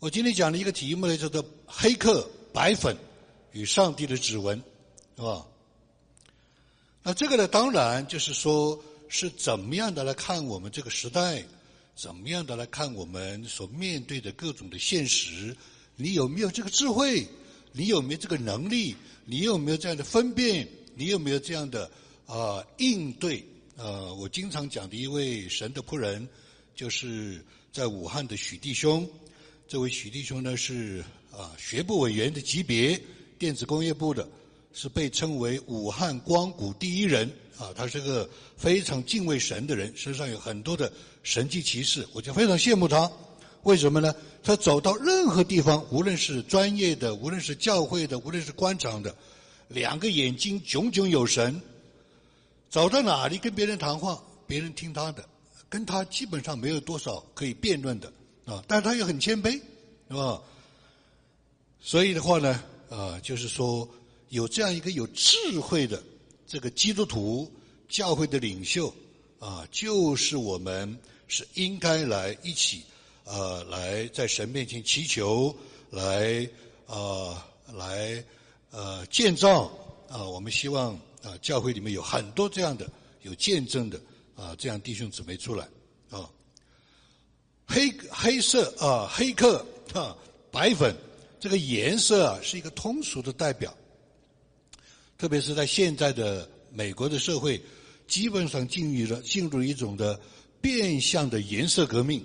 我今天讲的一个题目呢，叫做“黑客白粉与上帝的指纹”，是吧？那这个呢，当然就是说是怎么样的来看我们这个时代，怎么样的来看我们所面对的各种的现实？你有没有这个智慧？你有没有这个能力？你有没有这样的分辨？你有没有这样的啊应对？呃，我经常讲的一位神的仆人，就是在武汉的许弟兄。这位许弟兄呢是啊学部委员的级别，电子工业部的，是被称为武汉光谷第一人啊。他是个非常敬畏神的人，身上有很多的神迹奇事，我就非常羡慕他。为什么呢？他走到任何地方，无论是专业的，无论是教会的，无论是官场的，两个眼睛炯炯有神，走到哪里跟别人谈话，别人听他的，跟他基本上没有多少可以辩论的。啊，但是他又很谦卑，是吧？所以的话呢，啊，就是说有这样一个有智慧的这个基督徒教会的领袖，啊，就是我们是应该来一起，呃，来在神面前祈求，来啊，来呃建造啊，我们希望啊，教会里面有很多这样的有见证的啊，这样弟兄姊妹出来。黑黑色啊，黑客啊，白粉，这个颜色啊是一个通俗的代表。特别是在现在的美国的社会，基本上进入了进入一种的变相的颜色革命。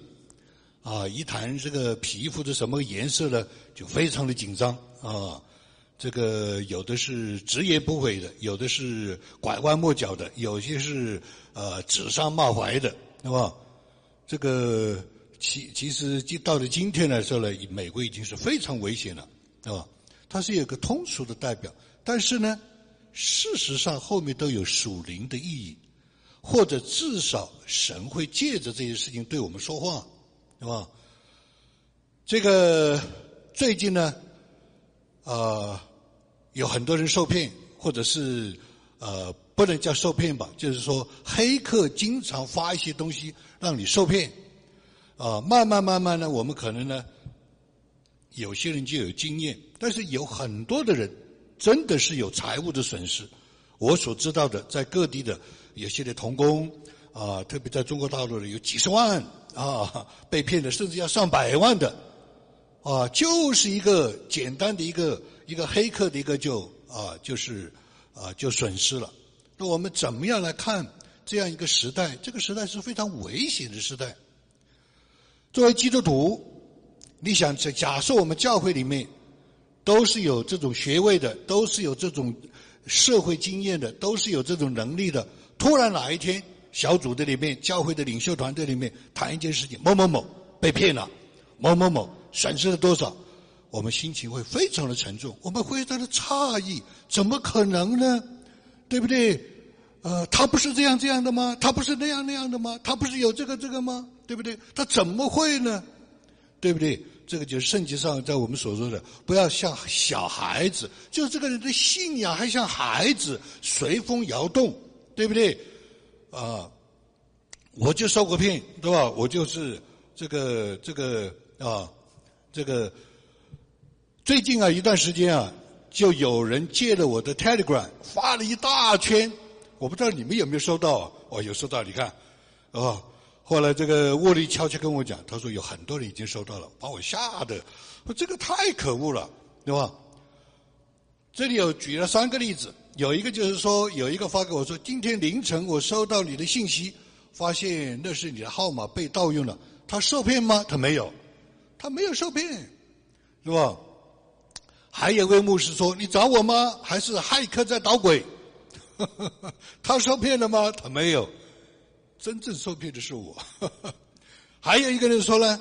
啊，一谈这个皮肤的什么颜色呢，就非常的紧张啊。这个有的是直言不讳的，有的是拐弯抹角的，有些是呃指桑骂槐的，对吧？这个。其其实，就到了今天来说呢，美国已经是非常危险了，啊，它是有个通俗的代表，但是呢，事实上后面都有属灵的意义，或者至少神会借着这些事情对我们说话，是吧？这个最近呢，啊，有很多人受骗，或者是呃，不能叫受骗吧，就是说黑客经常发一些东西让你受骗。啊，慢慢慢慢呢，我们可能呢，有些人就有经验，但是有很多的人真的是有财务的损失。我所知道的，在各地的有些的童工啊，特别在中国大陆的有几十万啊，被骗的甚至要上百万的啊，就是一个简单的一个一个黑客的一个就啊，就是啊就损失了。那我们怎么样来看这样一个时代？这个时代是非常危险的时代。作为基督徒，你想假假设我们教会里面都是有这种学位的，都是有这种社会经验的，都是有这种能力的。突然哪一天，小组的里面、教会的领袖团队里面谈一件事情，某某某被骗了，某某某损失了多少，我们心情会非常的沉重，我们非常的诧异，怎么可能呢？对不对？呃，他不是这样这样的吗？他不是那样那样的吗？他不是有这个这个吗？对不对？他怎么会呢？对不对？这个就是圣经上在我们所说的，不要像小孩子，就是这个人的信仰还像孩子，随风摇动，对不对？啊，我就受过骗，对吧？我就是这个这个啊，这个最近啊一段时间啊，就有人借了我的 Telegram 发了一大圈。我不知道你们有没有收到啊？哦，有收到，你看，哦，后来这个沃利悄悄跟我讲，他说有很多人已经收到了，把我吓得，说这个太可恶了，对吧？这里有举了三个例子，有一个就是说，有一个发给我说，今天凌晨我收到你的信息，发现那是你的号码被盗用了，他受骗吗？他没有，他没有受骗，是吧？还有位牧师说，你找我吗？还是骇客在捣鬼？他受骗了吗？他没有，真正受骗的是我。还有一个人说呢，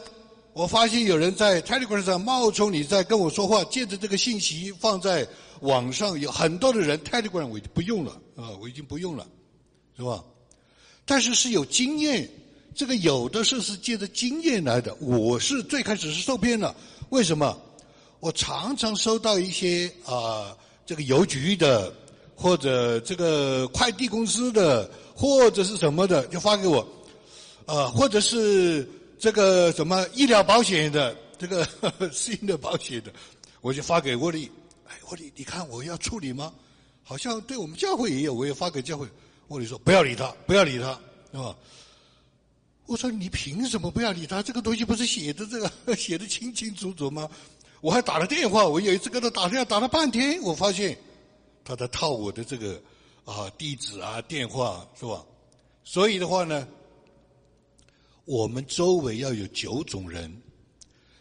我发现有人在 Telegram 上冒充你在跟我说话，借着这个信息放在网上，有很多的人 Telegram 我已经不用了啊，我已经不用了，是吧？但是是有经验，这个有的是是借着经验来的。我是最开始是受骗了，为什么？我常常收到一些啊，这个邮局的。或者这个快递公司的，或者是什么的，就发给我，啊，或者是这个什么医疗保险的，这个 新的保险的，我就发给沃利。哎，沃利，你看我要处理吗？好像对我们教会也有，我也发给教会。沃利说不要理他，不要理他，是吧？我说你凭什么不要理他？这个东西不是写的这个 写的清清楚楚吗？我还打了电话，我有一次跟他打电话打了半天，我发现他在套我的这个啊地址啊电话是吧？所以的话呢，我们周围要有九种人，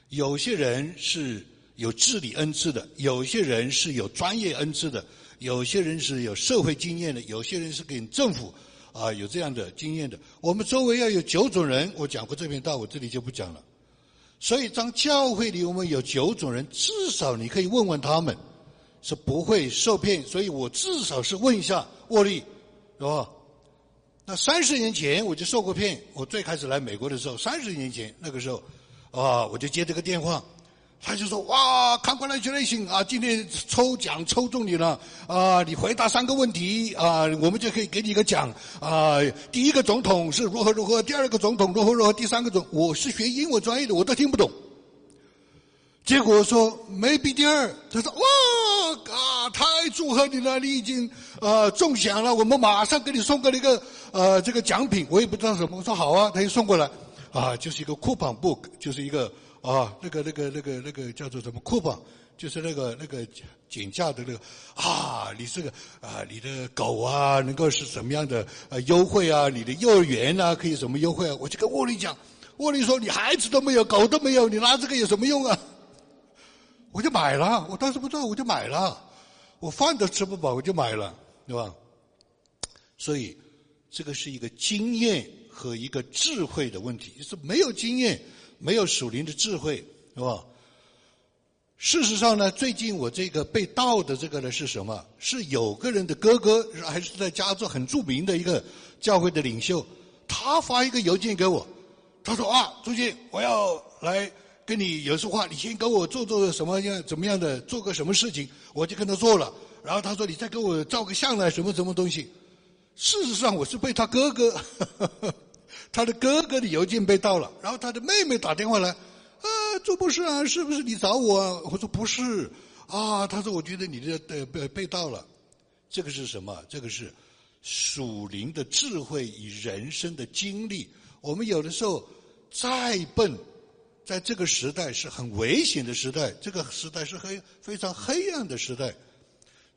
有些人是有治理恩赐的，有些人是有专业恩赐的，有些人是有社会经验的，有些人是给政府啊有这样的经验的。我们周围要有九种人，我讲过这篇道，我这里就不讲了。所以，当教会里我们有九种人，至少你可以问问他们，是不会受骗。所以我至少是问一下沃利，是吧？那三十年前我就受过骗。我最开始来美国的时候，三十年前那个时候，啊，我就接这个电话。他就说：“哇，congratulation 啊，今天抽奖抽中你了啊！你回答三个问题啊，我们就可以给你一个奖啊。第一个总统是如何如何，第二个总统如何如何，第三个总……我是学英文专业的，我都听不懂。结果说 maybe 第二，他说哇啊，太祝贺你了，你已经呃中奖了，我们马上给你送过来一个呃这个奖品，我也不知道什么，我说好啊，他就送过来啊，就是一个 coupon book，就是一个。”啊，那个、那个、那个、那个叫做什么库吧？就是那个、那个减价的那个啊，你这个啊，你的狗啊，能够是什么样的呃优惠啊？你的幼儿园啊，可以什么优惠啊？我就跟沃利讲，沃利说你孩子都没有，狗都没有，你拿这个有什么用啊？我就买了，我当时不知道，我就买了，我饭都吃不饱，我就买了，对吧？所以这个是一个经验和一个智慧的问题，就是没有经验。没有属灵的智慧，是吧？事实上呢，最近我这个被盗的这个呢是什么？是有个人的哥哥，还是在加州很著名的一个教会的领袖，他发一个邮件给我，他说啊，朱军，我要来跟你有说话，你先给我做做什么样怎么样的，做个什么事情，我就跟他做了。然后他说，你再给我照个相来，什么什么东西？事实上，我是被他哥哥。他的哥哥的邮件被盗了，然后他的妹妹打电话来，啊，朱博士啊，是不是你找我？啊？我说不是，啊，他说我觉得你的被被盗了，这个是什么？这个是属灵的智慧与人生的经历。我们有的时候再笨，在这个时代是很危险的时代，这个时代是黑非常黑暗的时代，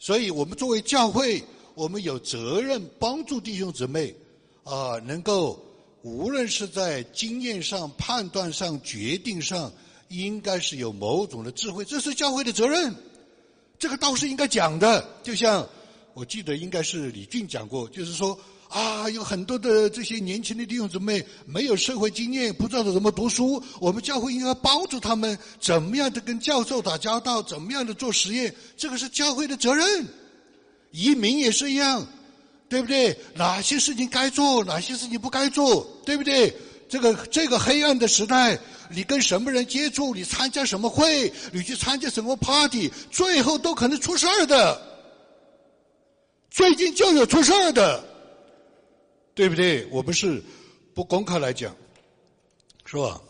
所以我们作为教会，我们有责任帮助弟兄姊妹啊，能够。无论是在经验上、判断上、决定上，应该是有某种的智慧，这是教会的责任。这个倒是应该讲的。就像我记得应该是李俊讲过，就是说啊，有很多的这些年轻的弟兄姊妹没有社会经验，不知道怎么读书，我们教会应该帮助他们怎么样的跟教授打交道，怎么样的做实验，这个是教会的责任。移民也是一样。对不对？哪些事情该做，哪些事情不该做，对不对？这个这个黑暗的时代，你跟什么人接触，你参加什么会，你去参加什么 party，最后都可能出事儿的。最近就有出事儿的，对不对？我们是不公开来讲，是吧？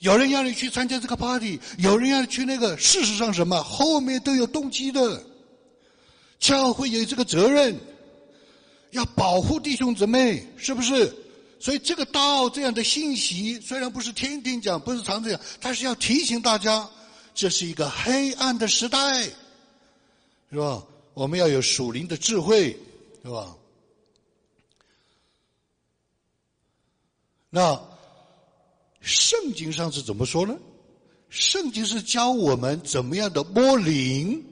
有人让你去参加这个 party，有人要你去那个，事实上什么后面都有动机的，教会有这个责任。要保护弟兄姊妹，是不是？所以这个道这样的信息，虽然不是天天讲，不是常常讲，但是要提醒大家，这是一个黑暗的时代，是吧？我们要有属灵的智慧，是吧？那圣经上是怎么说呢？圣经是教我们怎么样的摸灵？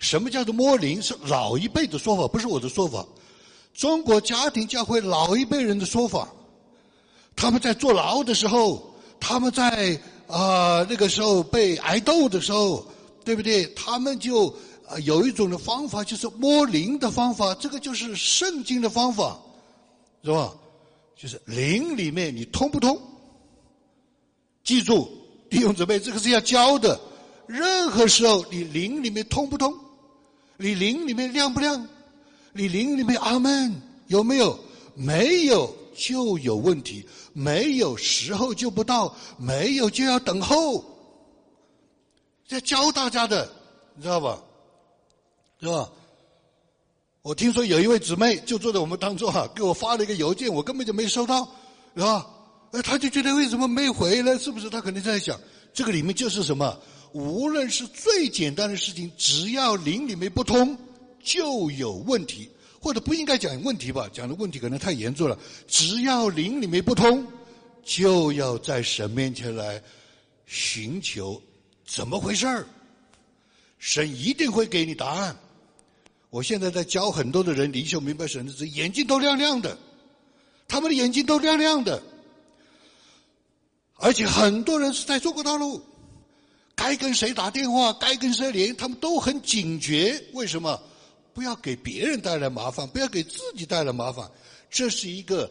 什么叫做摸灵？是老一辈的说法，不是我的说法。中国家庭教会老一辈人的说法，他们在坐牢的时候，他们在啊那个时候被挨斗的时候，对不对？他们就啊有一种的方法，就是摸灵的方法，这个就是圣经的方法，是吧？就是灵里面你通不通？记住，弟兄姊妹，这个是要教的。任何时候，你灵里面通不通？你灵里面亮不亮？你灵里面阿门有没有？没有，就有问题，没有时候就不到，没有就要等候。在教大家的，你知道吧？是吧？我听说有一位姊妹就坐在我们当中哈，给我发了一个邮件，我根本就没收到，是吧？呃，他就觉得为什么没回呢？是不是他肯定在想，这个里面就是什么？无论是最简单的事情，只要灵里面不通，就有问题。或者不应该讲问题吧？讲的问题可能太严重了。只要灵里面不通，就要在神面前来寻求怎么回事儿。神一定会给你答案。我现在在教很多的人灵修明白神的旨意，眼睛都亮亮的，他们的眼睛都亮亮的，而且很多人是在中国大陆，该跟谁打电话，该跟谁连，他们都很警觉。为什么？不要给别人带来麻烦，不要给自己带来麻烦，这是一个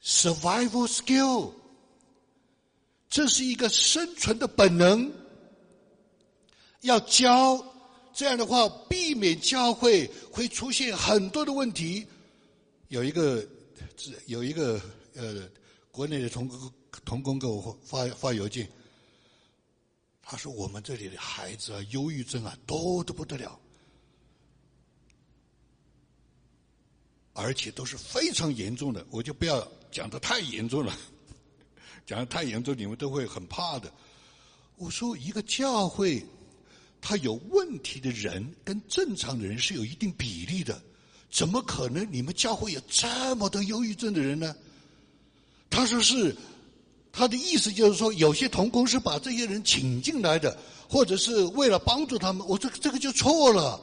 survival skill，这是一个生存的本能。要教，这样的话避免教会会出现很多的问题。有一个，有一个呃，国内的同工同工给我发发邮件，他说我们这里的孩子啊，忧郁症啊多的不得了。而且都是非常严重的，我就不要讲的太严重了，讲的太严重你们都会很怕的。我说一个教会，他有问题的人跟正常的人是有一定比例的，怎么可能你们教会有这么多忧郁症的人呢？他说是，他的意思就是说，有些同工是把这些人请进来的，或者是为了帮助他们。我这这个就错了。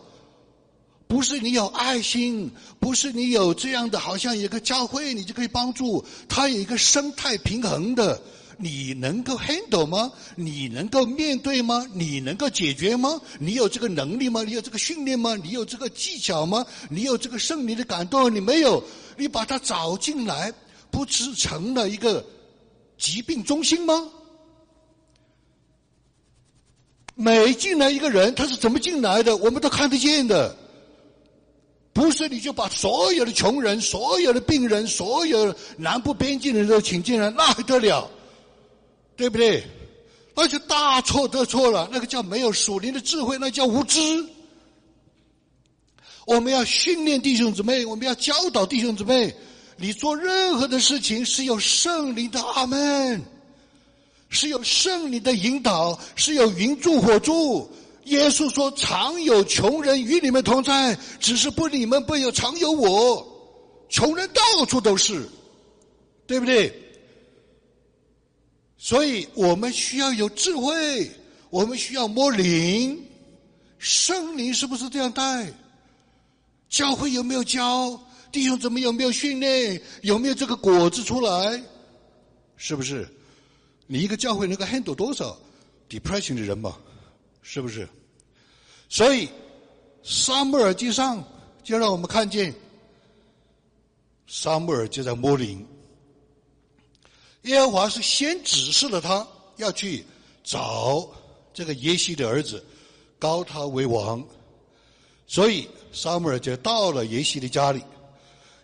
不是你有爱心，不是你有这样的，好像一个教会，你就可以帮助他有一个生态平衡的，你能够 handle 吗？你能够面对吗？你能够解决吗？你有这个能力吗？你有这个训练吗？你有这个技巧吗？你有这个胜利的感动？你没有，你把他找进来，不是成了一个疾病中心吗？每进来一个人，他是怎么进来的？我们都看得见的。不是你就把所有的穷人、所有的病人、所有南部边境的人都请进来，那还得了？对不对？那就大错特错了。那个叫没有属灵的智慧，那叫无知。我们要训练弟兄姊妹，我们要教导弟兄姊妹。你做任何的事情是有圣灵的阿门，是有圣灵的引导，是有云柱火柱。耶稣说：“常有穷人与你们同在，只是不你们不有常有我。穷人到处都是，对不对？所以我们需要有智慧，我们需要摸灵。圣灵是不是这样带？教会有没有教？弟兄姊妹有没有训练？有没有这个果子出来？是不是？你一个教会能够 handle 多少 depression 的人嘛？是不是？”所以，沙穆尔记上就让我们看见，沙穆尔就在摸灵。耶和华是先指示了他要去找这个耶西的儿子，高他为王。所以沙穆尔就到了耶西的家里。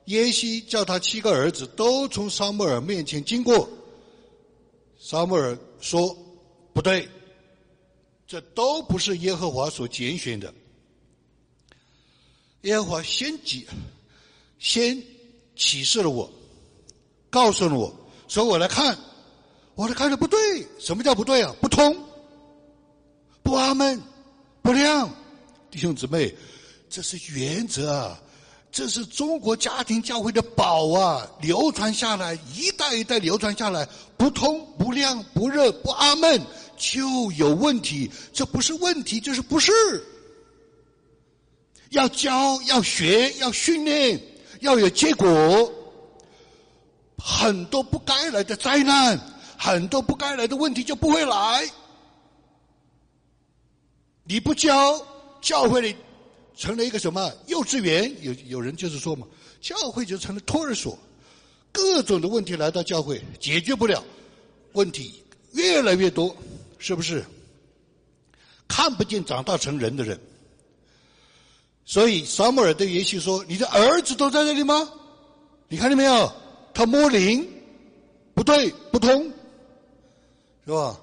耶西叫他七个儿子都从沙穆尔面前经过。沙穆尔说：“不对。”这都不是耶和华所拣选的。耶和华先启，先启示了我，告诉了我，所以我来看，我来看的不对。什么叫不对啊？不通，不阿门，不亮。弟兄姊妹，这是原则啊，这是中国家庭教会的宝啊，流传下来，一代一代流传下来，不通不亮不热不阿门。就有问题，这不是问题，这是不是？要教，要学，要训练，要有结果。很多不该来的灾难，很多不该来的问题就不会来。你不教，教会里成了一个什么幼稚园？有有人就是说嘛，教会就成了托儿所，各种的问题来到教会解决不了，问题越来越多。是不是看不见长大成人的人？所以撒母耳对耶西说：“你的儿子都在这里吗？你看见没有？他摸灵，不对，不通，是吧？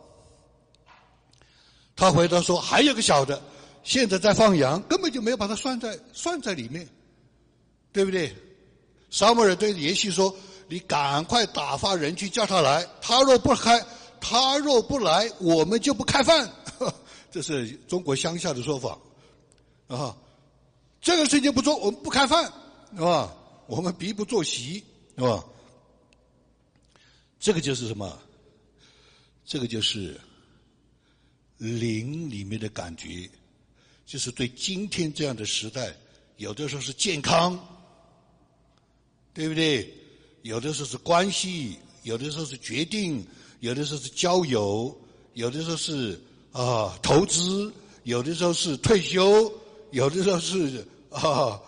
他回答说：“还有个小的，现在在放羊，根本就没有把它算在算在里面，对不对？”撒母耳对耶西说：“你赶快打发人去叫他来，他若不开，他若不来，我们就不开饭。”这是中国乡下的说法，啊，这个事情不做，我们不开饭，是吧？我们必不坐席，是吧？这个就是什么？这个就是。灵里面的感觉，就是对今天这样的时代，有的时候是健康，对不对？有的时候是关系，有的时候是决定，有的时候是交友，有的时候是啊投资，有的时候是退休，有的时候是啊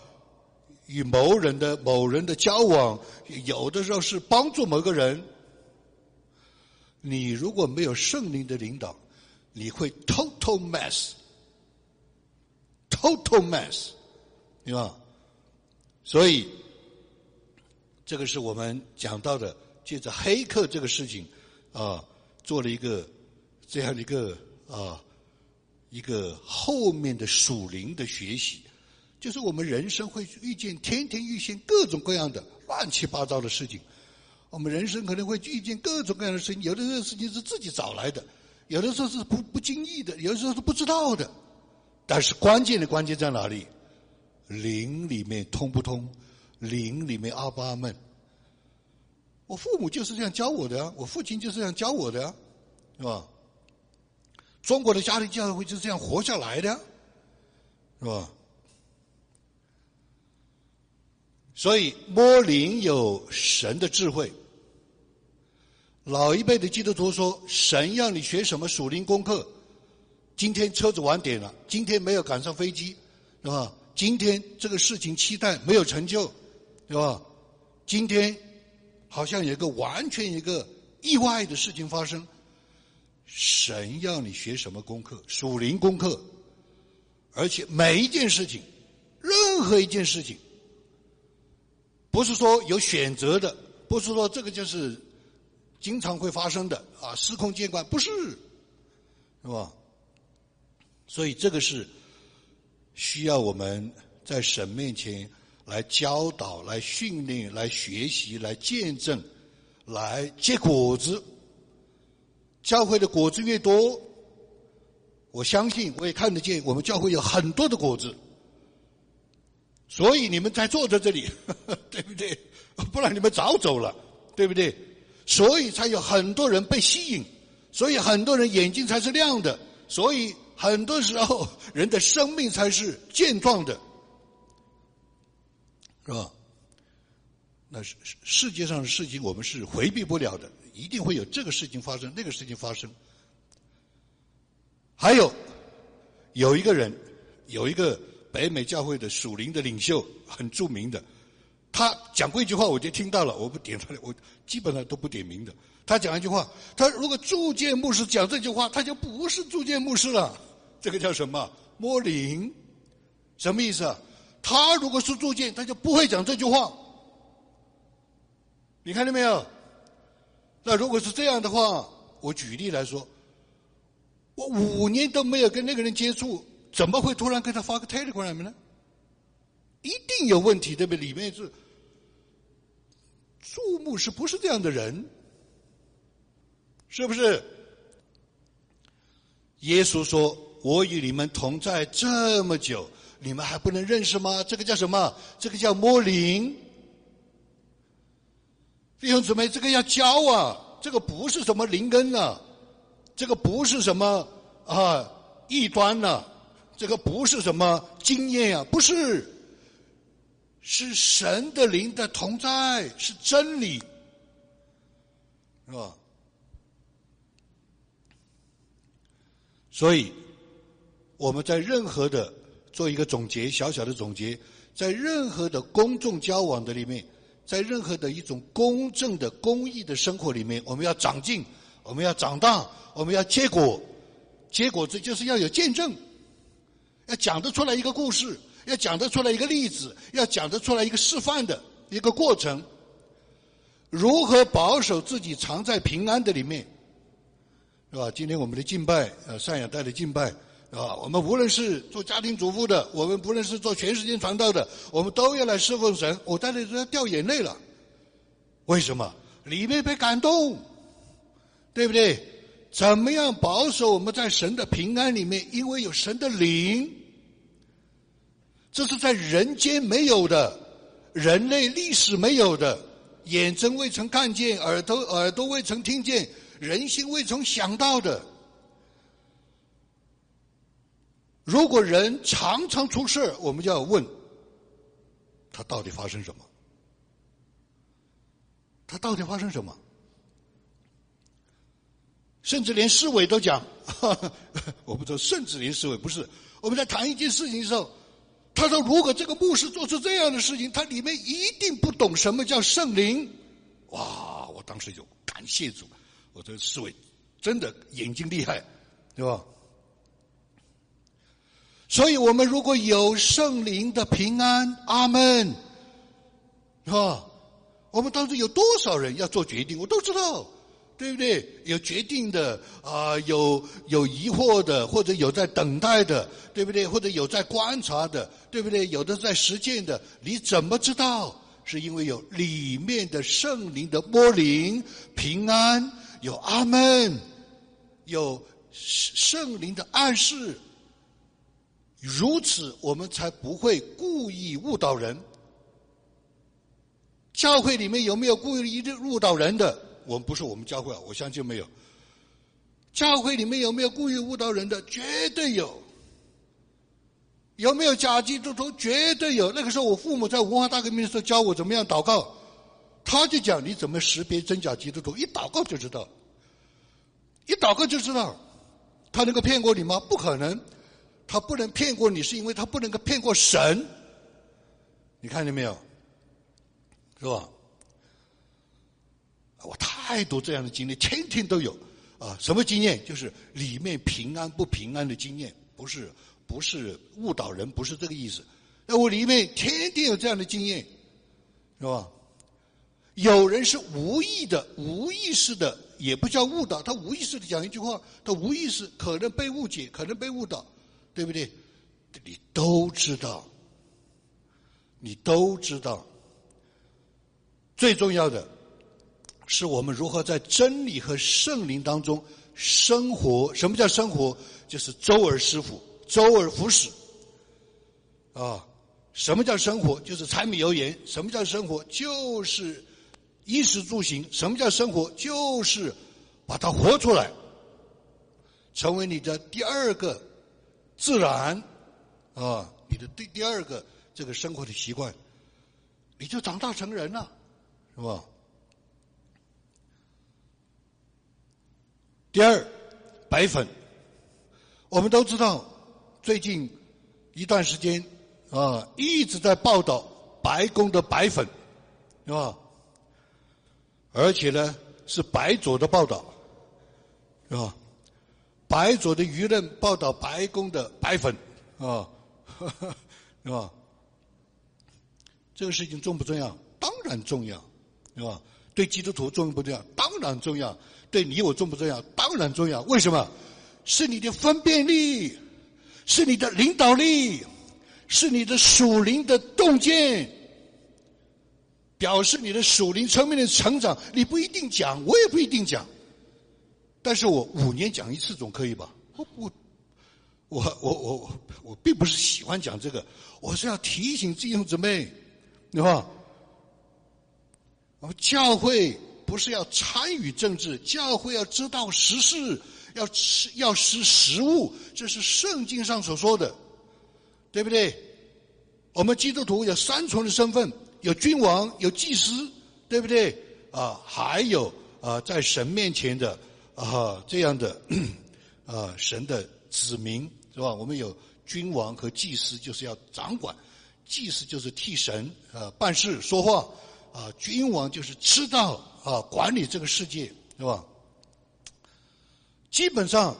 与某人的某人的交往，有的时候是帮助某个人。你如果没有圣灵的领导，你会 total mess，total mess，对吧？所以这个是我们讲到的，借着黑客这个事情啊，做了一个这样的一个啊一个后面的属灵的学习，就是我们人生会遇见天天遇见各种各样的乱七八糟的事情，我们人生可能会遇见各种各样的事情，有的这个事情是自己找来的。有的时候是不不经意的，有的时候是不知道的，但是关键的关键在哪里？灵里面通不通？灵里面阿巴阿门。我父母就是这样教我的呀，我父亲就是这样教我的呀，是吧？中国的家庭教会就是这样活下来的，是吧？所以摸灵有神的智慧。老一辈的基督徒说：“神让你学什么属灵功课？今天车子晚点了，今天没有赶上飞机，是吧？今天这个事情期待没有成就，是吧？今天好像有一个完全一个意外的事情发生。神让你学什么功课？属灵功课，而且每一件事情，任何一件事情，不是说有选择的，不是说这个就是。”经常会发生的啊，司空见惯不是，是吧？所以这个是需要我们在神面前来教导、来训练、来学习、来见证、来结果子。教会的果子越多，我相信我也看得见，我们教会有很多的果子。所以你们才坐在这里，对不对？不然你们早走了，对不对？所以才有很多人被吸引，所以很多人眼睛才是亮的，所以很多时候人的生命才是健壮的，是吧？那是世界上的事情，我们是回避不了的，一定会有这个事情发生，那个事情发生。还有有一个人，有一个北美教会的属灵的领袖，很著名的。他讲过一句话，我就听到了。我不点他，我基本上都不点名的。他讲一句话，他如果铸剑牧师讲这句话，他就不是铸剑牧师了。这个叫什么？摸灵？什么意思啊？他如果是铸剑，他就不会讲这句话。你看到没有？那如果是这样的话，我举例来说，我五年都没有跟那个人接触，怎么会突然给他发个 Telegram 呢？一定有问题，对不对？里面是。树木是不是这样的人？是不是？耶稣说：“我与你们同在这么久，你们还不能认识吗？这个叫什么？这个叫摸灵。弟兄姊妹，这个要教啊！这个不是什么灵根啊，这个不是什么啊异端呐，这个不是什么经验啊，不是。”是神的灵的同在，是真理，是吧？所以我们在任何的做一个总结，小小的总结，在任何的公众交往的里面，在任何的一种公正的公益的生活里面，我们要长进，我们要长大，我们要结果，结果这就是要有见证，要讲得出来一个故事。要讲得出来一个例子，要讲得出来一个示范的一个过程。如何保守自己藏在平安的里面，是吧？今天我们的敬拜，呃，赡养带的敬拜，啊，我们无论是做家庭主妇的，我们不论是做全世界传道的，我们都要来侍奉神。我在那都要掉眼泪了，为什么？里面被感动，对不对？怎么样保守我们在神的平安里面？因为有神的灵，这是在人间没有的，人类历史没有的，眼睁未曾看见，耳朵耳朵未曾听见，人心未曾想到的。如果人常常出事我们就要问，他到底发生什么？他到底发生什么？甚至连市委都讲，我不知道，甚至连市委不是。我们在谈一件事情的时候，他说：“如果这个牧师做出这样的事情，他里面一定不懂什么叫圣灵。”哇！我当时就感谢主，我这市委真的眼睛厉害，对吧？所以我们如果有圣灵的平安，阿门，是吧？我们当中有多少人要做决定，我都知道。对不对？有决定的啊，有有疑惑的，或者有在等待的，对不对？或者有在观察的，对不对？有的在实践的，你怎么知道？是因为有里面的圣灵的摸灵平安，有阿门，有圣灵的暗示，如此我们才不会故意误导人。教会里面有没有故意误导人的？我们不是我们教会啊，我相信没有。教会里面有没有故意误导人的？绝对有。有没有假基督徒？绝对有。那个时候我父母在文化大革命的时候教我怎么样祷告，他就讲你怎么识别真假基督徒，一祷告就知道，一祷告就知道。他能够骗过你吗？不可能。他不能骗过你，是因为他不能够骗过神。你看见没有？是吧？太多这样的经历，天天都有啊！什么经验？就是里面平安不平安的经验，不是不是误导人，不是这个意思。那我里面天天有这样的经验，是吧？有人是无意的、无意识的，也不叫误导，他无意识的讲一句话，他无意识可能被误解，可能被误导，对不对？你都知道，你都知道，最重要的。是我们如何在真理和圣灵当中生活？什么叫生活？就是周而师傅，周而复始。啊，什么叫生活？就是柴米油盐。什么叫生活？就是衣食住行。什么叫生活？就是把它活出来，成为你的第二个自然啊，你的第第二个这个生活的习惯，你就长大成人了，是吧？第二，白粉，我们都知道，最近一段时间啊，一直在报道白宫的白粉，是吧？而且呢，是白左的报道，是吧？白左的舆论报道白宫的白粉，啊，是 吧？这个事情重不重要？当然重要，是吧？对基督徒重不重要？当然重要。对你我重不重要？当然重要。为什么？是你的分辨力，是你的领导力，是你的属灵的洞见，表示你的属灵层面的成长。你不一定讲，我也不一定讲，但是我五年讲一次总可以吧？我我我我我我并不是喜欢讲这个，我是要提醒弟兄姊妹，对吧？我们教会。不是要参与政治，教会要知道时事，要吃要识时务，这是圣经上所说的，对不对？我们基督徒有三重的身份，有君王，有祭司，对不对？啊，还有啊，在神面前的啊这样的 啊神的子民是吧？我们有君王和祭司，就是要掌管，祭司就是替神啊办事说话，啊，君王就是知道。啊，管理这个世界是吧？基本上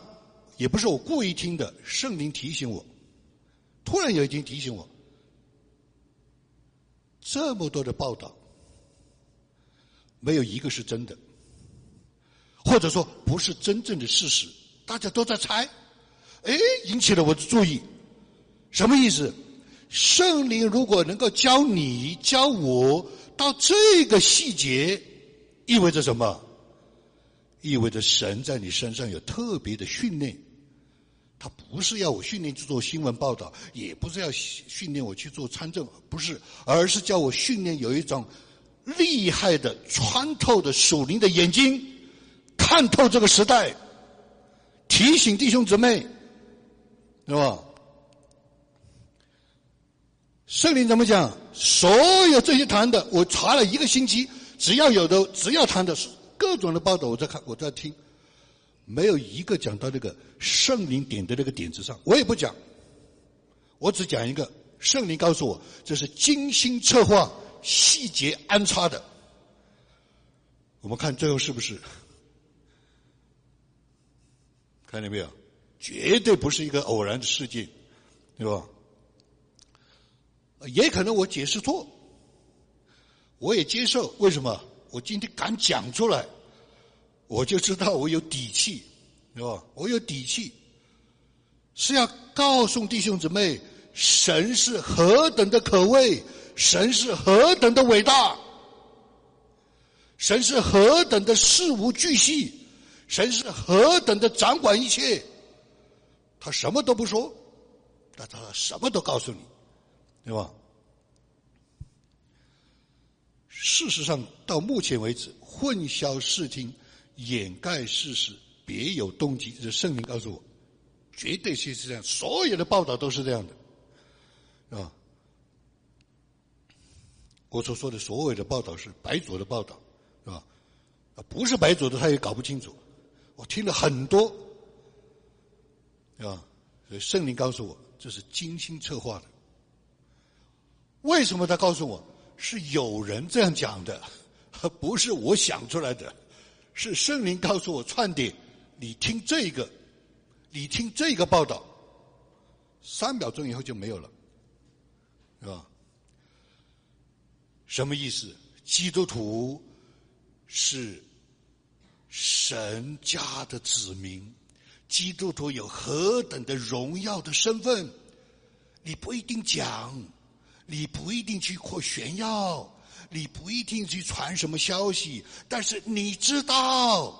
也不是我故意听的，圣灵提醒我，突然有一天提醒我，这么多的报道，没有一个是真的，或者说不是真正的事实，大家都在猜，哎，引起了我的注意，什么意思？圣灵如果能够教你、教我到这个细节，意味着什么？意味着神在你身上有特别的训练。他不是要我训练去做新闻报道，也不是要训练我去做参政，不是，而是叫我训练有一种厉害的穿透的属灵的眼睛，看透这个时代，提醒弟兄姊妹，是吧？圣灵怎么讲？所有这些谈的，我查了一个星期，只要有的，只要谈的各种的报道，我在看，我在听。没有一个讲到那个圣灵点的那个点子上，我也不讲，我只讲一个圣灵告诉我，这是精心策划、细节安插的。我们看最后是不是？看见没有？绝对不是一个偶然的事件，对吧？也可能我解释错，我也接受。为什么？我今天敢讲出来？我就知道我有底气，是吧？我有底气，是要告诉弟兄姊妹，神是何等的可畏，神是何等的伟大，神是何等的事无巨细，神是何等的掌管一切。他什么都不说，但他什么都告诉你，对吧？事实上，到目前为止，混淆视听。掩盖事实，别有动机。这圣灵告诉我，绝对是这样。所有的报道都是这样的，啊！我所说的所有的报道是白左的报道，是吧？啊，不是白左的，他也搞不清楚。我听了很多，啊，所以圣灵告诉我，这是精心策划的。为什么他告诉我是有人这样讲的，不是我想出来的？是圣灵告诉我串点，你听这个，你听这个报道，三秒钟以后就没有了，是吧？什么意思？基督徒是神家的子民，基督徒有何等的荣耀的身份？你不一定讲，你不一定去扩炫耀。你不一定去传什么消息，但是你知道，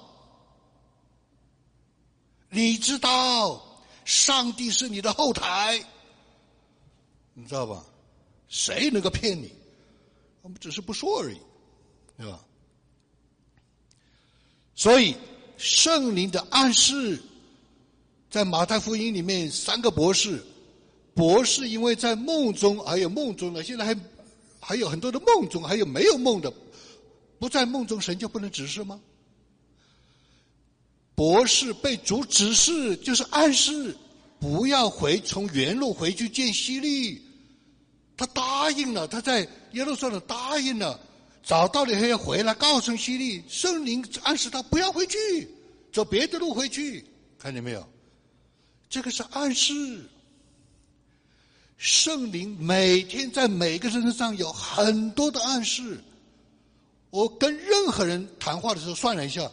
你知道，上帝是你的后台，你知道吧？谁能够骗你？我们只是不说而已，对吧？所以圣灵的暗示，在马太福音里面，三个博士，博士因为在梦中，还有梦中呢，现在还。还有很多的梦中，还有没有梦的，不在梦中，神就不能指示吗？博士被主指示，就是暗示不要回从原路回去见希利，他答应了，他在耶路撒冷答应了，找到了还要回来告诉希利，圣灵暗示他不要回去，走别的路回去，看见没有？这个是暗示。圣灵每天在每个人身上有很多的暗示。我跟任何人谈话的时候算了一下，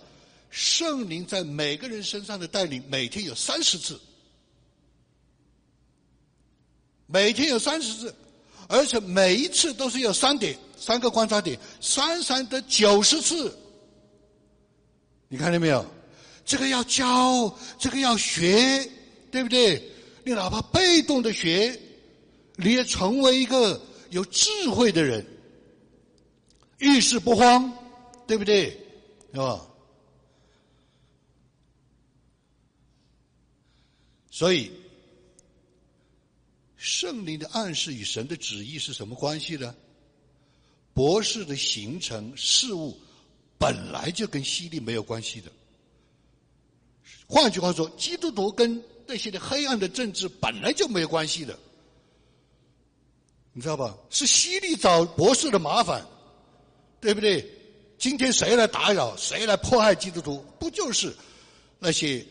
圣灵在每个人身上的带领每天有三十次，每天有三十次，而且每一次都是有三点，三个观察点，三三得九十次。你看见没有？这个要教，这个要学，对不对？你哪怕被动的学。你也成为一个有智慧的人，遇事不慌，对不对？是吧？所以，圣灵的暗示与神的旨意是什么关系呢？博士的形成事物本来就跟犀利没有关系的。换句话说，基督徒跟那些的黑暗的政治本来就没有关系的。你知道吧？是犀利找博士的麻烦，对不对？今天谁来打扰，谁来迫害基督徒？不就是那些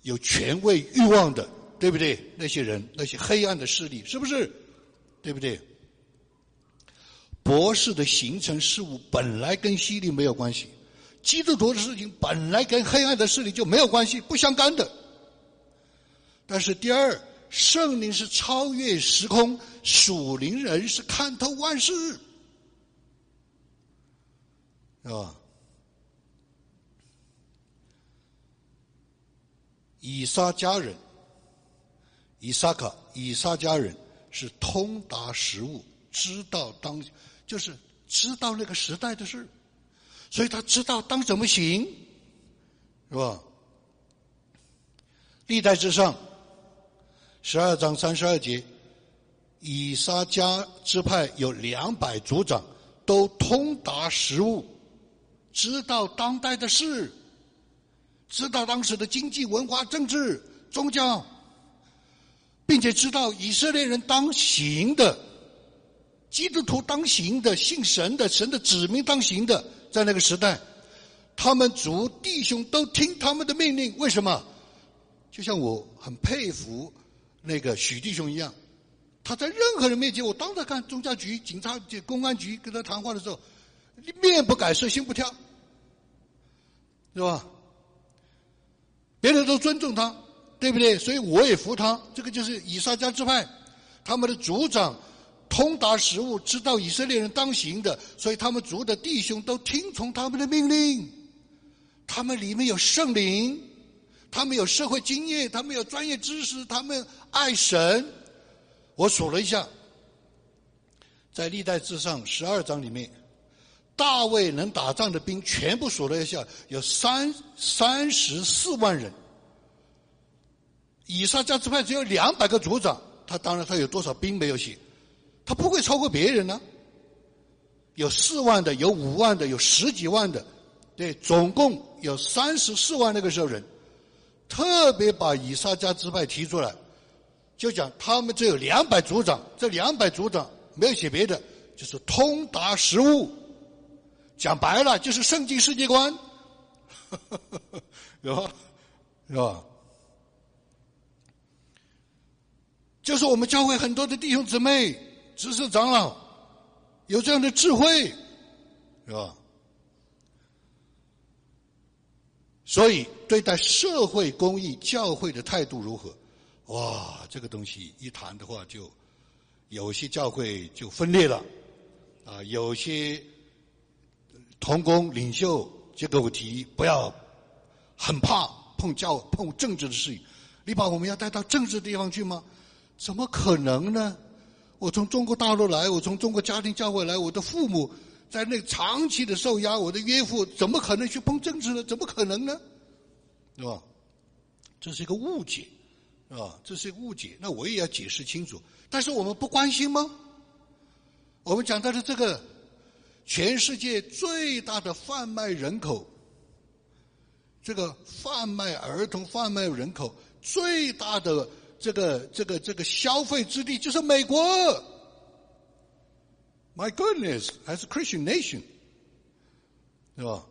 有权位欲望的，对不对？那些人，那些黑暗的势力，是不是？对不对？博士的形成事物本来跟犀利没有关系，基督徒的事情本来跟黑暗的势力就没有关系，不相干的。但是第二，圣灵是超越时空，属灵人是看透万事，是吧？以撒家人，以撒卡，以撒家人是通达时务，知道当。就是知道那个时代的事，所以他知道当怎么行，是吧？历代之上，十二章三十二节，以撒加支派有两百族长，都通达时务，知道当代的事，知道当时的经济、文化、政治、宗教，并且知道以色列人当行的。基督徒当行的，信神的，神的子民当行的，在那个时代，他们族弟兄都听他们的命令。为什么？就像我很佩服那个许弟兄一样，他在任何人面前，我当着看中教局、警察局、公安局跟他谈话的时候，面不改色，心不跳，是吧？别人都尊重他，对不对？所以我也服他。这个就是以撒加支派，他们的族长。通达食物，知道以色列人当行的，所以他们族的弟兄都听从他们的命令。他们里面有圣灵，他们有社会经验，他们有专业知识，他们爱神。我数了一下，在历代志上十二章里面，大卫能打仗的兵全部数了一下，有三三十四万人。以撒加支派只有两百个族长，他当然他有多少兵没有写。他不会超过别人呢。有四万的，有五万的，有十几万的，对，总共有三十四万那个时候人，特别把以撒家支派提出来，就讲他们只有两百族长，这两百族长没有写别的，就是通达实务，讲白了就是圣经世界观，有吧？是吧？就是我们教会很多的弟兄姊妹。知识长老有这样的智慧，是吧？所以对待社会公益、教会的态度如何？哇，这个东西一谈的话，就有些教会就分裂了，啊，有些同工领袖就给我提，不要很怕碰教碰政治的事情。你把我们要带到政治地方去吗？怎么可能呢？我从中国大陆来，我从中国家庭教会来，我的父母在那长期的受压，我的岳父怎么可能去碰政治呢？怎么可能呢？是吧？这是一个误解，是吧？这是一个误解。那我也要解释清楚。但是我们不关心吗？我们讲到的这个全世界最大的贩卖人口，这个贩卖儿童、贩卖人口最大的。这个这个这个消费之地就是美国，My goodness，还是 Christian nation，对吧？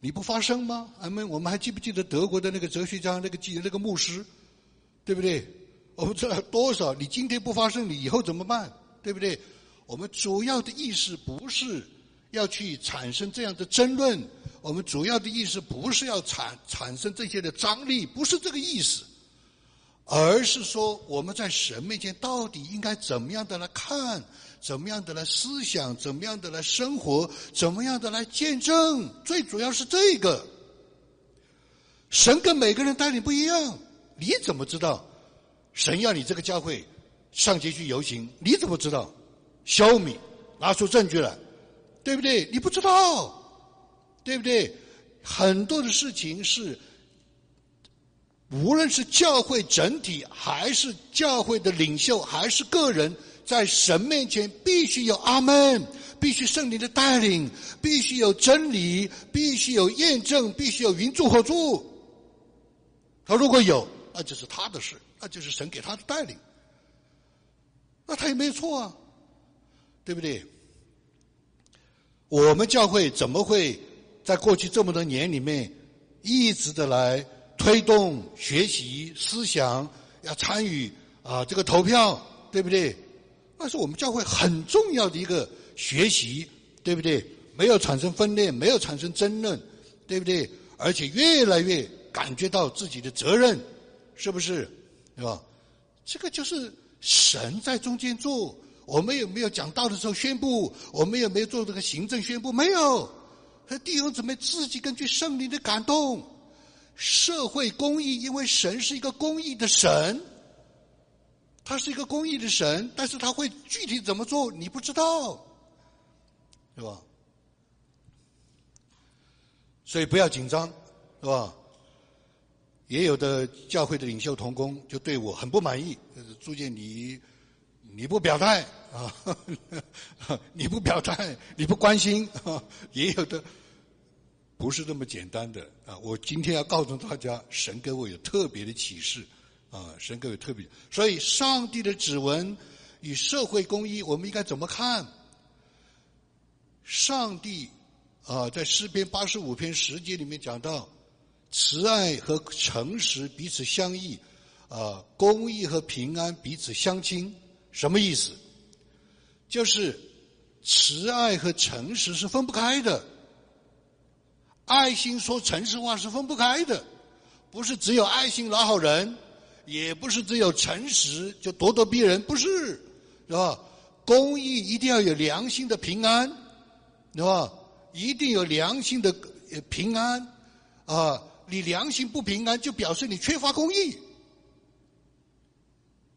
你不发声吗？俺们我们还记不记得德国的那个哲学家那个记那个牧师，对不对？我们知道多少？你今天不发声，你以后怎么办？对不对？我们主要的意思不是要去产生这样的争论。我们主要的意思不是要产产生这些的张力，不是这个意思，而是说我们在神面前到底应该怎么样的来看，怎么样的来思想，怎么样的来生活，怎么样的来见证。最主要是这个，神跟每个人带领不一样，你怎么知道？神要你这个教会上街去游行，你怎么知道？小米，拿出证据来，对不对？你不知道。对不对？很多的事情是，无论是教会整体，还是教会的领袖，还是个人，在神面前必须有阿门，必须圣灵的带领，必须有真理，必须有验证，必须有云助火助。他如果有，那就是他的事，那就是神给他的带领，那他也没有错啊，对不对？我们教会怎么会？在过去这么多年里面，一直的来推动学习思想，要参与啊这个投票，对不对？那是我们教会很重要的一个学习，对不对？没有产生分裂，没有产生争论，对不对？而且越来越感觉到自己的责任，是不是？对吧？这个就是神在中间做。我们有没有讲道的时候宣布？我们有没有做这个行政宣布？没有。弟兄姊妹自己根据圣灵的感动，社会公益，因为神是一个公益的神，他是一个公益的神，但是他会具体怎么做，你不知道，是吧？所以不要紧张，是吧？也有的教会的领袖同工就对我很不满意，就是朱建你你不表态啊，你不表态，你不关心，也有的不是这么简单的啊。我今天要告诉大家，神给我有特别的启示啊，神给我特别，所以上帝的指纹与社会公益，我们应该怎么看？上帝啊，在诗篇八十五篇十节里面讲到。慈爱和诚实彼此相依，啊，公义和平安彼此相亲，什么意思？就是慈爱和诚实是分不开的，爱心说诚实话是分不开的，不是只有爱心老好人，也不是只有诚实就咄咄逼人，不是，是吧？公益一定要有良心的平安，是吧？一定有良心的平安，啊。你良心不平安，就表示你缺乏公益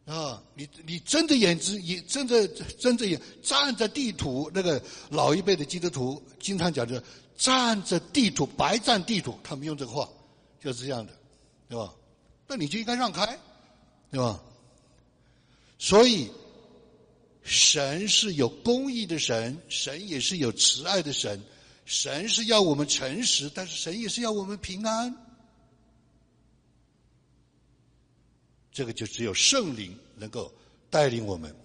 啊！你你睁着眼睛，也睁着睁着眼，站着地图。那个老一辈的基督徒经常讲，就站着地主，白占地主。他们用这个话，就是这样的，对吧？那你就应该让开，对吧？所以，神是有公义的神，神也是有慈爱的神，神是要我们诚实，但是神也是要我们平安。这个就只有圣灵能够带领我们。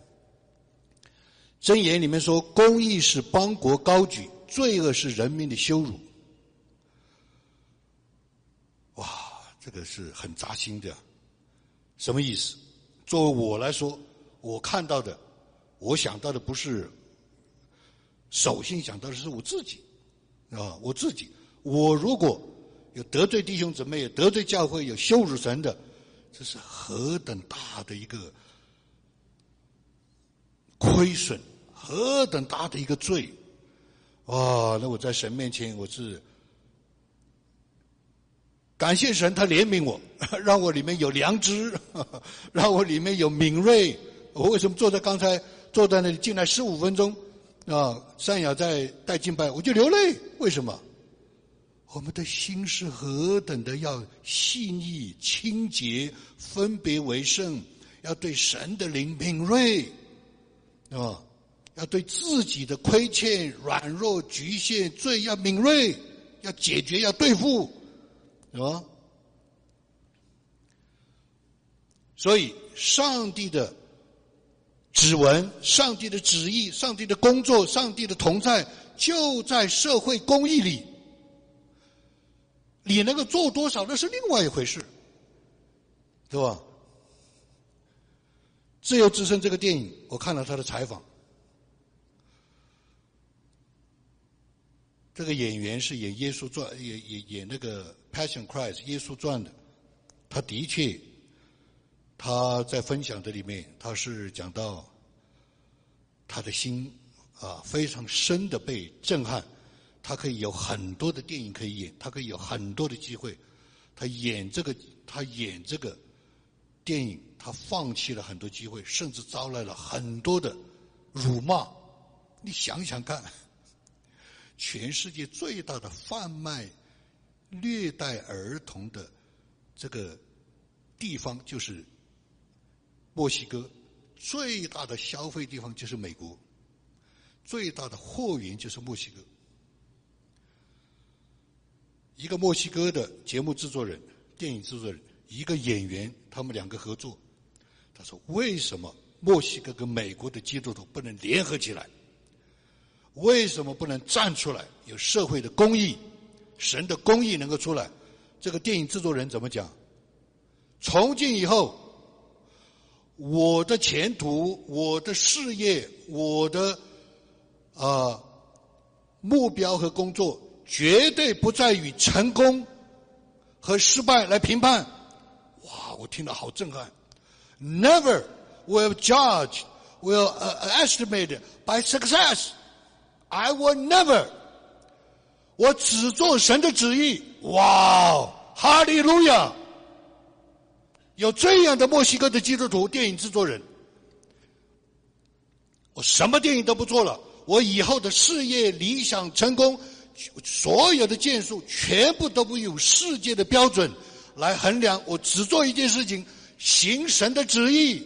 箴言里面说：“公义是邦国高举，罪恶是人民的羞辱。”哇，这个是很扎心的。什么意思？作为我来说，我看到的，我想到的不是，首先想到的是我自己，啊，我自己。我如果有得罪弟兄姊妹，有得罪教会，有羞辱神的。这是何等大的一个亏损，何等大的一个罪！哇，那我在神面前，我是感谢神，他怜悯我，让我里面有良知，让我里面有敏锐。我为什么坐在刚才坐在那里进来十五分钟啊？善雅在带敬拜，我就流泪，为什么？我们的心是何等的要细腻、清洁、分别为圣，要对神的灵敏锐，啊？要对自己的亏欠、软弱、局限、罪要敏锐，要解决、要对付，是吧？所以，上帝的指纹、上帝的旨意、上帝的工作、上帝的同在，就在社会公益里。你能够做多少，那是另外一回事，对吧？自由之声这个电影，我看了他的采访，这个演员是演耶稣传，演演演那个《Passion Christ》耶稣传的，他的确，他在分享的里面，他是讲到他的心啊，非常深的被震撼。他可以有很多的电影可以演，他可以有很多的机会。他演这个，他演这个电影，他放弃了很多机会，甚至招来了很多的辱骂。你想想看，全世界最大的贩卖虐待儿童的这个地方就是墨西哥，最大的消费地方就是美国，最大的货源就是墨西哥。一个墨西哥的节目制作人、电影制作人，一个演员，他们两个合作。他说：“为什么墨西哥跟美国的基督徒不能联合起来？为什么不能站出来？有社会的公义，神的公义能够出来？”这个电影制作人怎么讲？从今以后，我的前途、我的事业、我的啊目标和工作，绝对不在于成功和失败来评判。哇，我听了好震撼。Never will judge, will estimate by success. I will never. 我只做神的旨意。哇哦，哈利路亚！有这样的墨西哥的基督徒电影制作人，我什么电影都不做了。我以后的事业、理想、成功，所有的建树，全部都不用世界的标准来衡量。我只做一件事情：行神的旨意。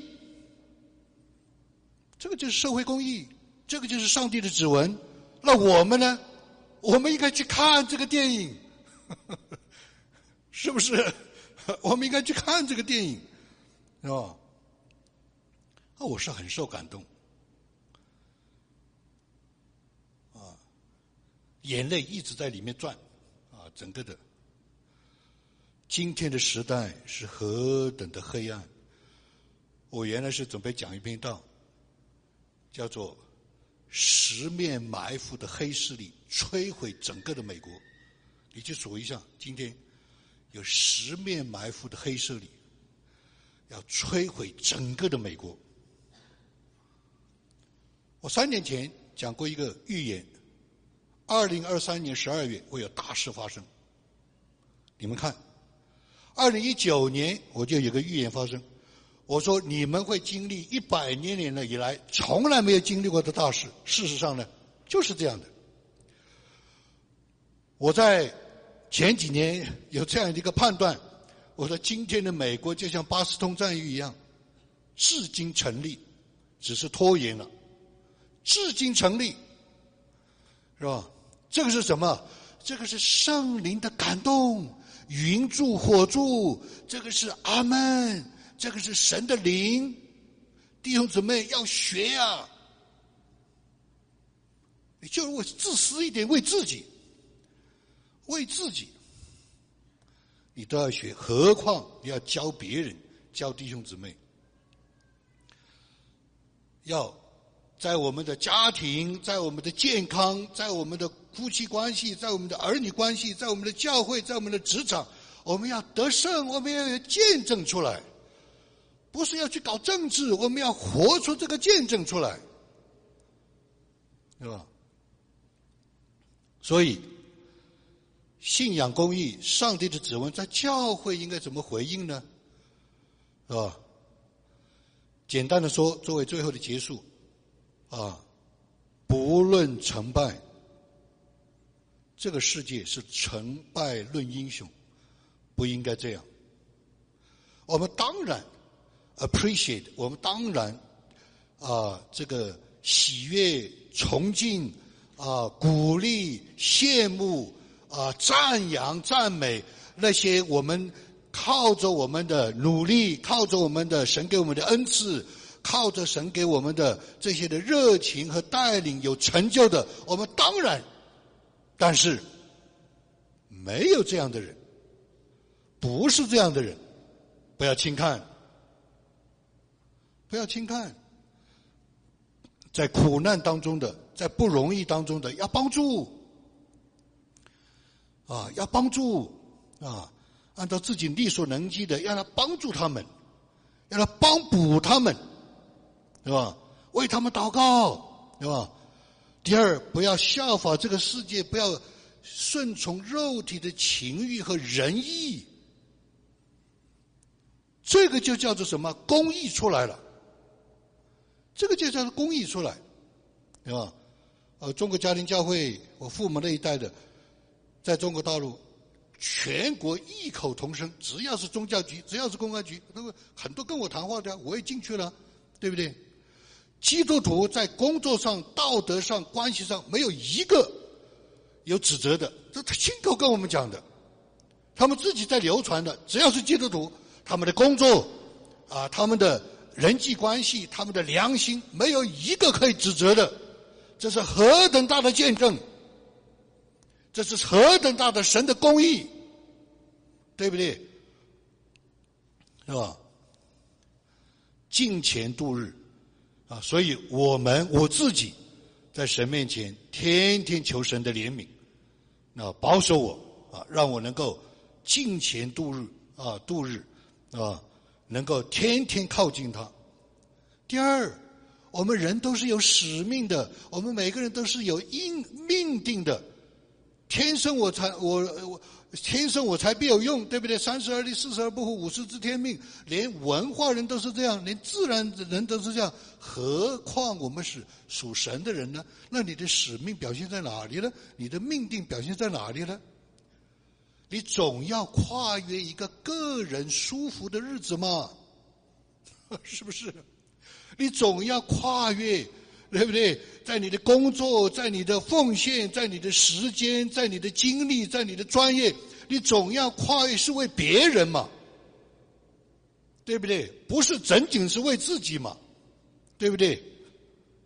这个就是社会公益，这个就是上帝的指纹。那我们呢？我们应该去看这个电影，是不是？我们应该去看这个电影，是吧？啊，我是很受感动，啊，眼泪一直在里面转，啊，整个的。今天的时代是何等的黑暗！我原来是准备讲一篇道，叫做“十面埋伏的黑势力摧毁整个的美国”，你去数一下，今天。有十面埋伏的黑势力，要摧毁整个的美国。我三年前讲过一个预言：，二零二三年十二月会有大事发生。你们看，二零一九年我就有个预言发生，我说你们会经历一百年年了以来从来没有经历过的大事。事实上呢，就是这样的。我在。前几年有这样一个判断，我说今天的美国就像巴斯通战役一样，至今成立，只是拖延了，至今成立，是吧？这个是什么？这个是圣灵的感动，云柱火柱，这个是阿门，这个是神的灵，弟兄姊妹要学呀，你就是为自私一点，为自己。为自己，你都要学，何况你要教别人，教弟兄姊妹，要在我们的家庭，在我们的健康，在我们的夫妻关系，在我们的儿女关系，在我们的教会，在我们的职场，我们要得胜，我们要见证出来，不是要去搞政治，我们要活出这个见证出来，是吧？所以。信仰公益，上帝的指纹，在教会应该怎么回应呢？是吧？简单的说，作为最后的结束，啊，不论成败，这个世界是成败论英雄，不应该这样。我们当然 appreciate，我们当然啊，这个喜悦、崇敬啊，鼓励、羡慕。啊，赞扬、赞美那些我们靠着我们的努力，靠着我们的神给我们的恩赐，靠着神给我们的这些的热情和带领有成就的，我们当然，但是没有这样的人，不是这样的人，不要轻看，不要轻看，在苦难当中的，在不容易当中的，要帮助。啊，要帮助啊，按照自己力所能及的，要来帮助他们，要来帮补他们，是吧？为他们祷告，是吧？第二，不要效法这个世界，不要顺从肉体的情欲和仁义，这个就叫做什么？公益出来了，这个就叫做公益出来，对吧？呃，中国家庭教会，我父母那一代的。在中国大陆，全国异口同声，只要是宗教局，只要是公安局，都很多跟我谈话的，我也进去了，对不对？基督徒在工作上、道德上、关系上，没有一个有指责的，这他亲口跟我们讲的，他们自己在流传的，只要是基督徒，他们的工作啊，他们的人际关系，他们的良心，没有一个可以指责的，这是何等大的见证！这是何等大的神的公义，对不对？是吧？敬虔度日，啊，所以我们我自己在神面前天天求神的怜悯，啊，保守我啊，让我能够敬虔度日啊，度日啊，能够天天靠近他。第二，我们人都是有使命的，我们每个人都是有应命定的，天生我才我我。天生我才必有用，对不对？三十而立，四十而不惑，五十知天命。连文化人都是这样，连自然人都是这样，何况我们是属神的人呢？那你的使命表现在哪里呢？你的命定表现在哪里呢？你总要跨越一个个人舒服的日子嘛，是不是？你总要跨越。对不对？在你的工作，在你的奉献，在你的时间，在你的精力，在你的专业，你总要跨越是为别人嘛？对不对？不是仅仅是为自己嘛？对不对？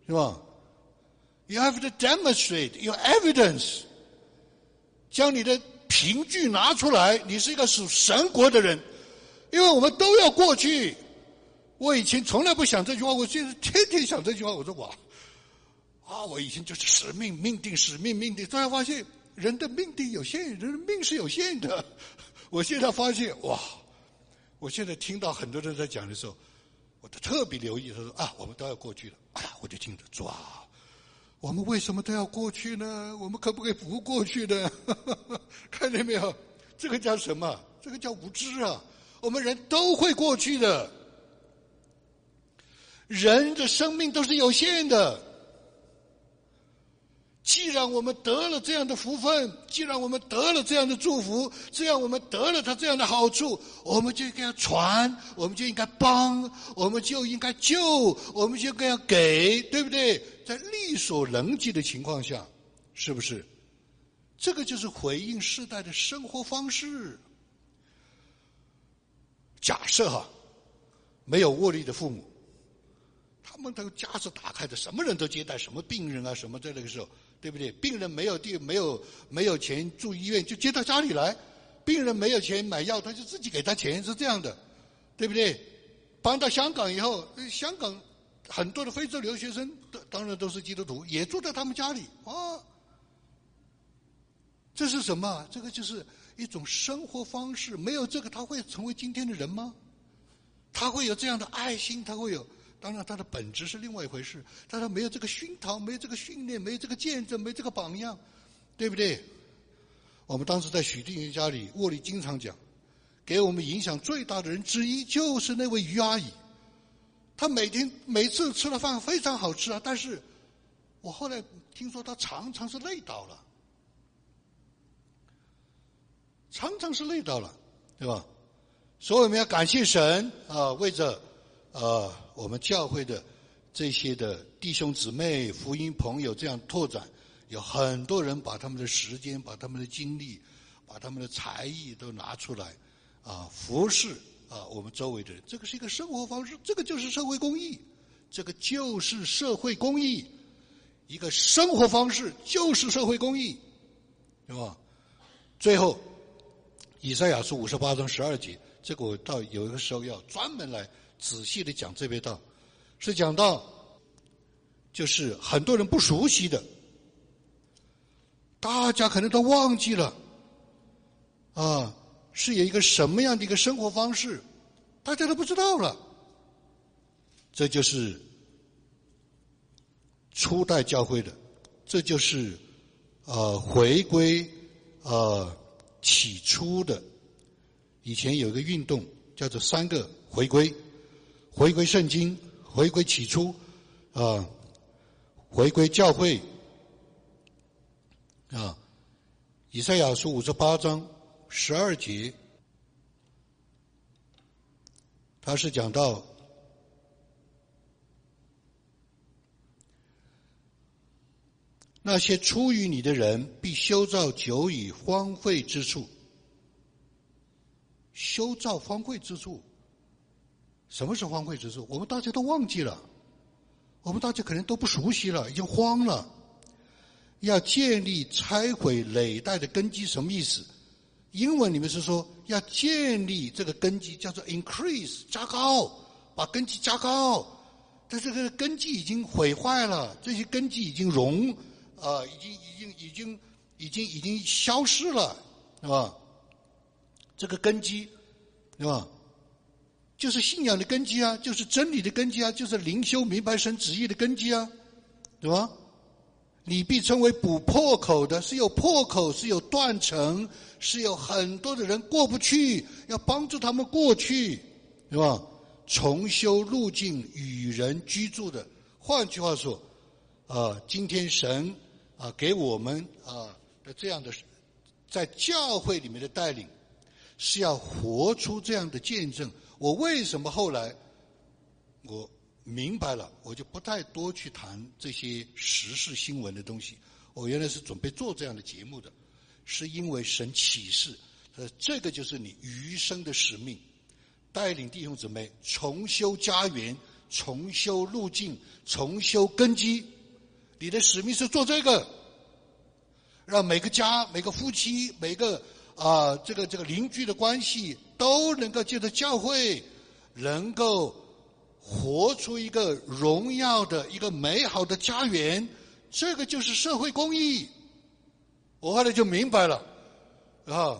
是吧？You have to demonstrate your evidence，将你的凭据拿出来，你是一个属神国的人，因为我们都要过去。我以前从来不想这句话，我现在天天想这句话。我说哇。啊，我以前就是使命命定，使命命定。突然发现，人的命定有限，人的命是有限的。我现在发现，哇！我现在听到很多人在讲的时候，我都特别留意。他说：“啊，我们都要过去了。”哎呀，我就听着抓。我们为什么都要过去呢？我们可不可以不过去呢？看见没有？这个叫什么？这个叫无知啊！我们人都会过去的，人的生命都是有限的。既然我们得了这样的福分，既然我们得了这样的祝福，既然我们得了他这样的好处，我们就应该传，我们就应该帮，我们就应该救，我们就应该给，对不对？在力所能及的情况下，是不是？这个就是回应世代的生活方式。假设哈，没有卧力的父母，他们都家是打开的，什么人都接待，什么病人啊，什么在那个时候。对不对？病人没有地，没有没有钱住医院，就接到家里来。病人没有钱买药，他就自己给他钱，是这样的，对不对？搬到香港以后，香港很多的非洲留学生，当然都是基督徒，也住在他们家里啊。这是什么？这个就是一种生活方式。没有这个，他会成为今天的人吗？他会有这样的爱心？他会有？当然，它的本质是另外一回事。但他没有这个熏陶，没有这个训练，没有这个见证，没这个榜样，对不对？我们当时在许定云家里，沃里经常讲，给我们影响最大的人之一就是那位于阿姨。她每天每次吃了饭非常好吃啊，但是我后来听说她常常是累倒了，常常是累倒了，对吧？所以我们要感谢神啊，为着。呃，我们教会的这些的弟兄姊妹、福音朋友这样拓展，有很多人把他们的时间、把他们的精力、把他们的才艺都拿出来，啊，服侍啊我们周围的人。这个是一个生活方式，这个就是社会公益，这个就是社会公益，一个生活方式就是社会公益，对吧？最后，以赛亚书五十八章十二节，这个我到有一个时候要专门来。仔细的讲这边道，是讲到，就是很多人不熟悉的，大家可能都忘记了，啊，是有一个什么样的一个生活方式，大家都不知道了。这就是初代教会的，这就是呃回归呃起初的，以前有一个运动叫做三个回归。回归圣经，回归起初，啊，回归教会，啊，以赛亚书五十八章十二节，他是讲到那些出于你的人，必修造久已荒废之处，修造荒废之处。什么是荒废之处？我们大家都忘记了，我们大家可能都不熟悉了，已经慌了。要建立拆毁累代的根基，什么意思？英文里面是说要建立这个根基，叫做 increase 加高，把根基加高，但这个根基已经毁坏了，这些根基已经融，啊，已经已经已经已经已经消失了，是吧？这个根基，是吧？就是信仰的根基啊，就是真理的根基啊，就是灵修明白神旨意的根基啊，对吧？你必称为补破口的，是有破口，是有断层，是有很多的人过不去，要帮助他们过去，对吧？重修路径与人居住的，换句话说，啊，今天神啊给我们啊的这样的在教会里面的带领，是要活出这样的见证。我为什么后来我明白了，我就不太多去谈这些时事新闻的东西。我原来是准备做这样的节目的，是因为神启示，呃，这个就是你余生的使命，带领弟兄姊妹重修家园、重修路径、重修根基。你的使命是做这个，让每个家、每个夫妻、每个啊这个这个邻居的关系。都能够借着教会，能够活出一个荣耀的一个美好的家园，这个就是社会公益。我后来就明白了，啊，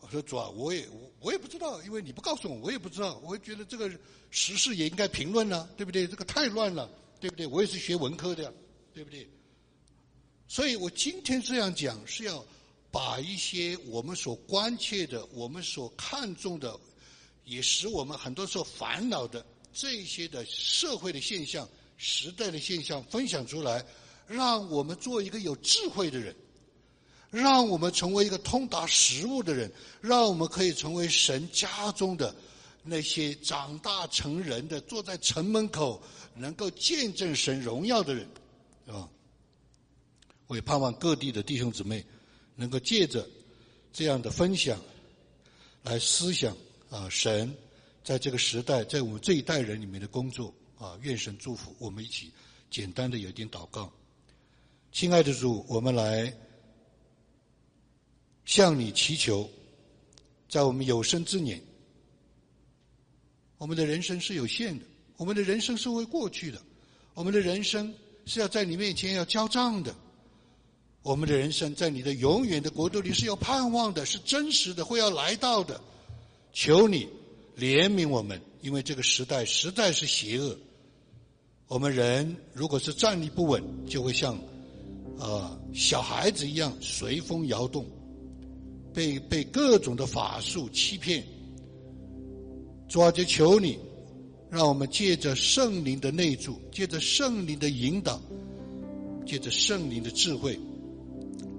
我说主啊，我也我我也不知道，因为你不告诉我，我也不知道。我觉得这个时事也应该评论了，对不对？这个太乱了，对不对？我也是学文科的，对不对？所以我今天这样讲是要。把一些我们所关切的、我们所看重的，也使我们很多时候烦恼的这些的社会的现象、时代的现象分享出来，让我们做一个有智慧的人，让我们成为一个通达食物的人，让我们可以成为神家中的那些长大成人的、坐在城门口能够见证神荣耀的人，啊！我也盼望各地的弟兄姊妹。能够借着这样的分享来思想啊，神在这个时代，在我们这一代人里面的工作啊，愿神祝福我们一起简单的有一点祷告。亲爱的主，我们来向你祈求，在我们有生之年，我们的人生是有限的，我们的人生是会过去的，我们的人生是要在你面前要交账的。我们的人生在你的永远的国度里是有盼望的，是真实的，会要来到的。求你怜悯我们，因为这个时代实在是邪恶。我们人如果是站立不稳，就会像呃小孩子一样随风摇动，被被各种的法术欺骗。主啊，就求你，让我们借着圣灵的内助，借着圣灵的引导，借着圣灵的智慧。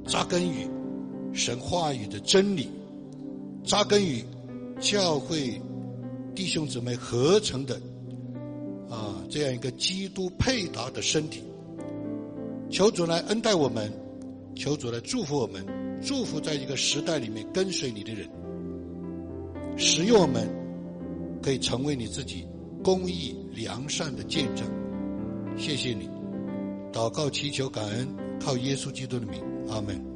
扎根于神话语的真理，扎根于教会弟兄姊妹合成的啊这样一个基督配搭的身体。求主来恩待我们，求主来祝福我们，祝福在一个时代里面跟随你的人，使用我们可以成为你自己公义良善的见证。谢谢你，祷告祈求感恩，靠耶稣基督的名。Amen.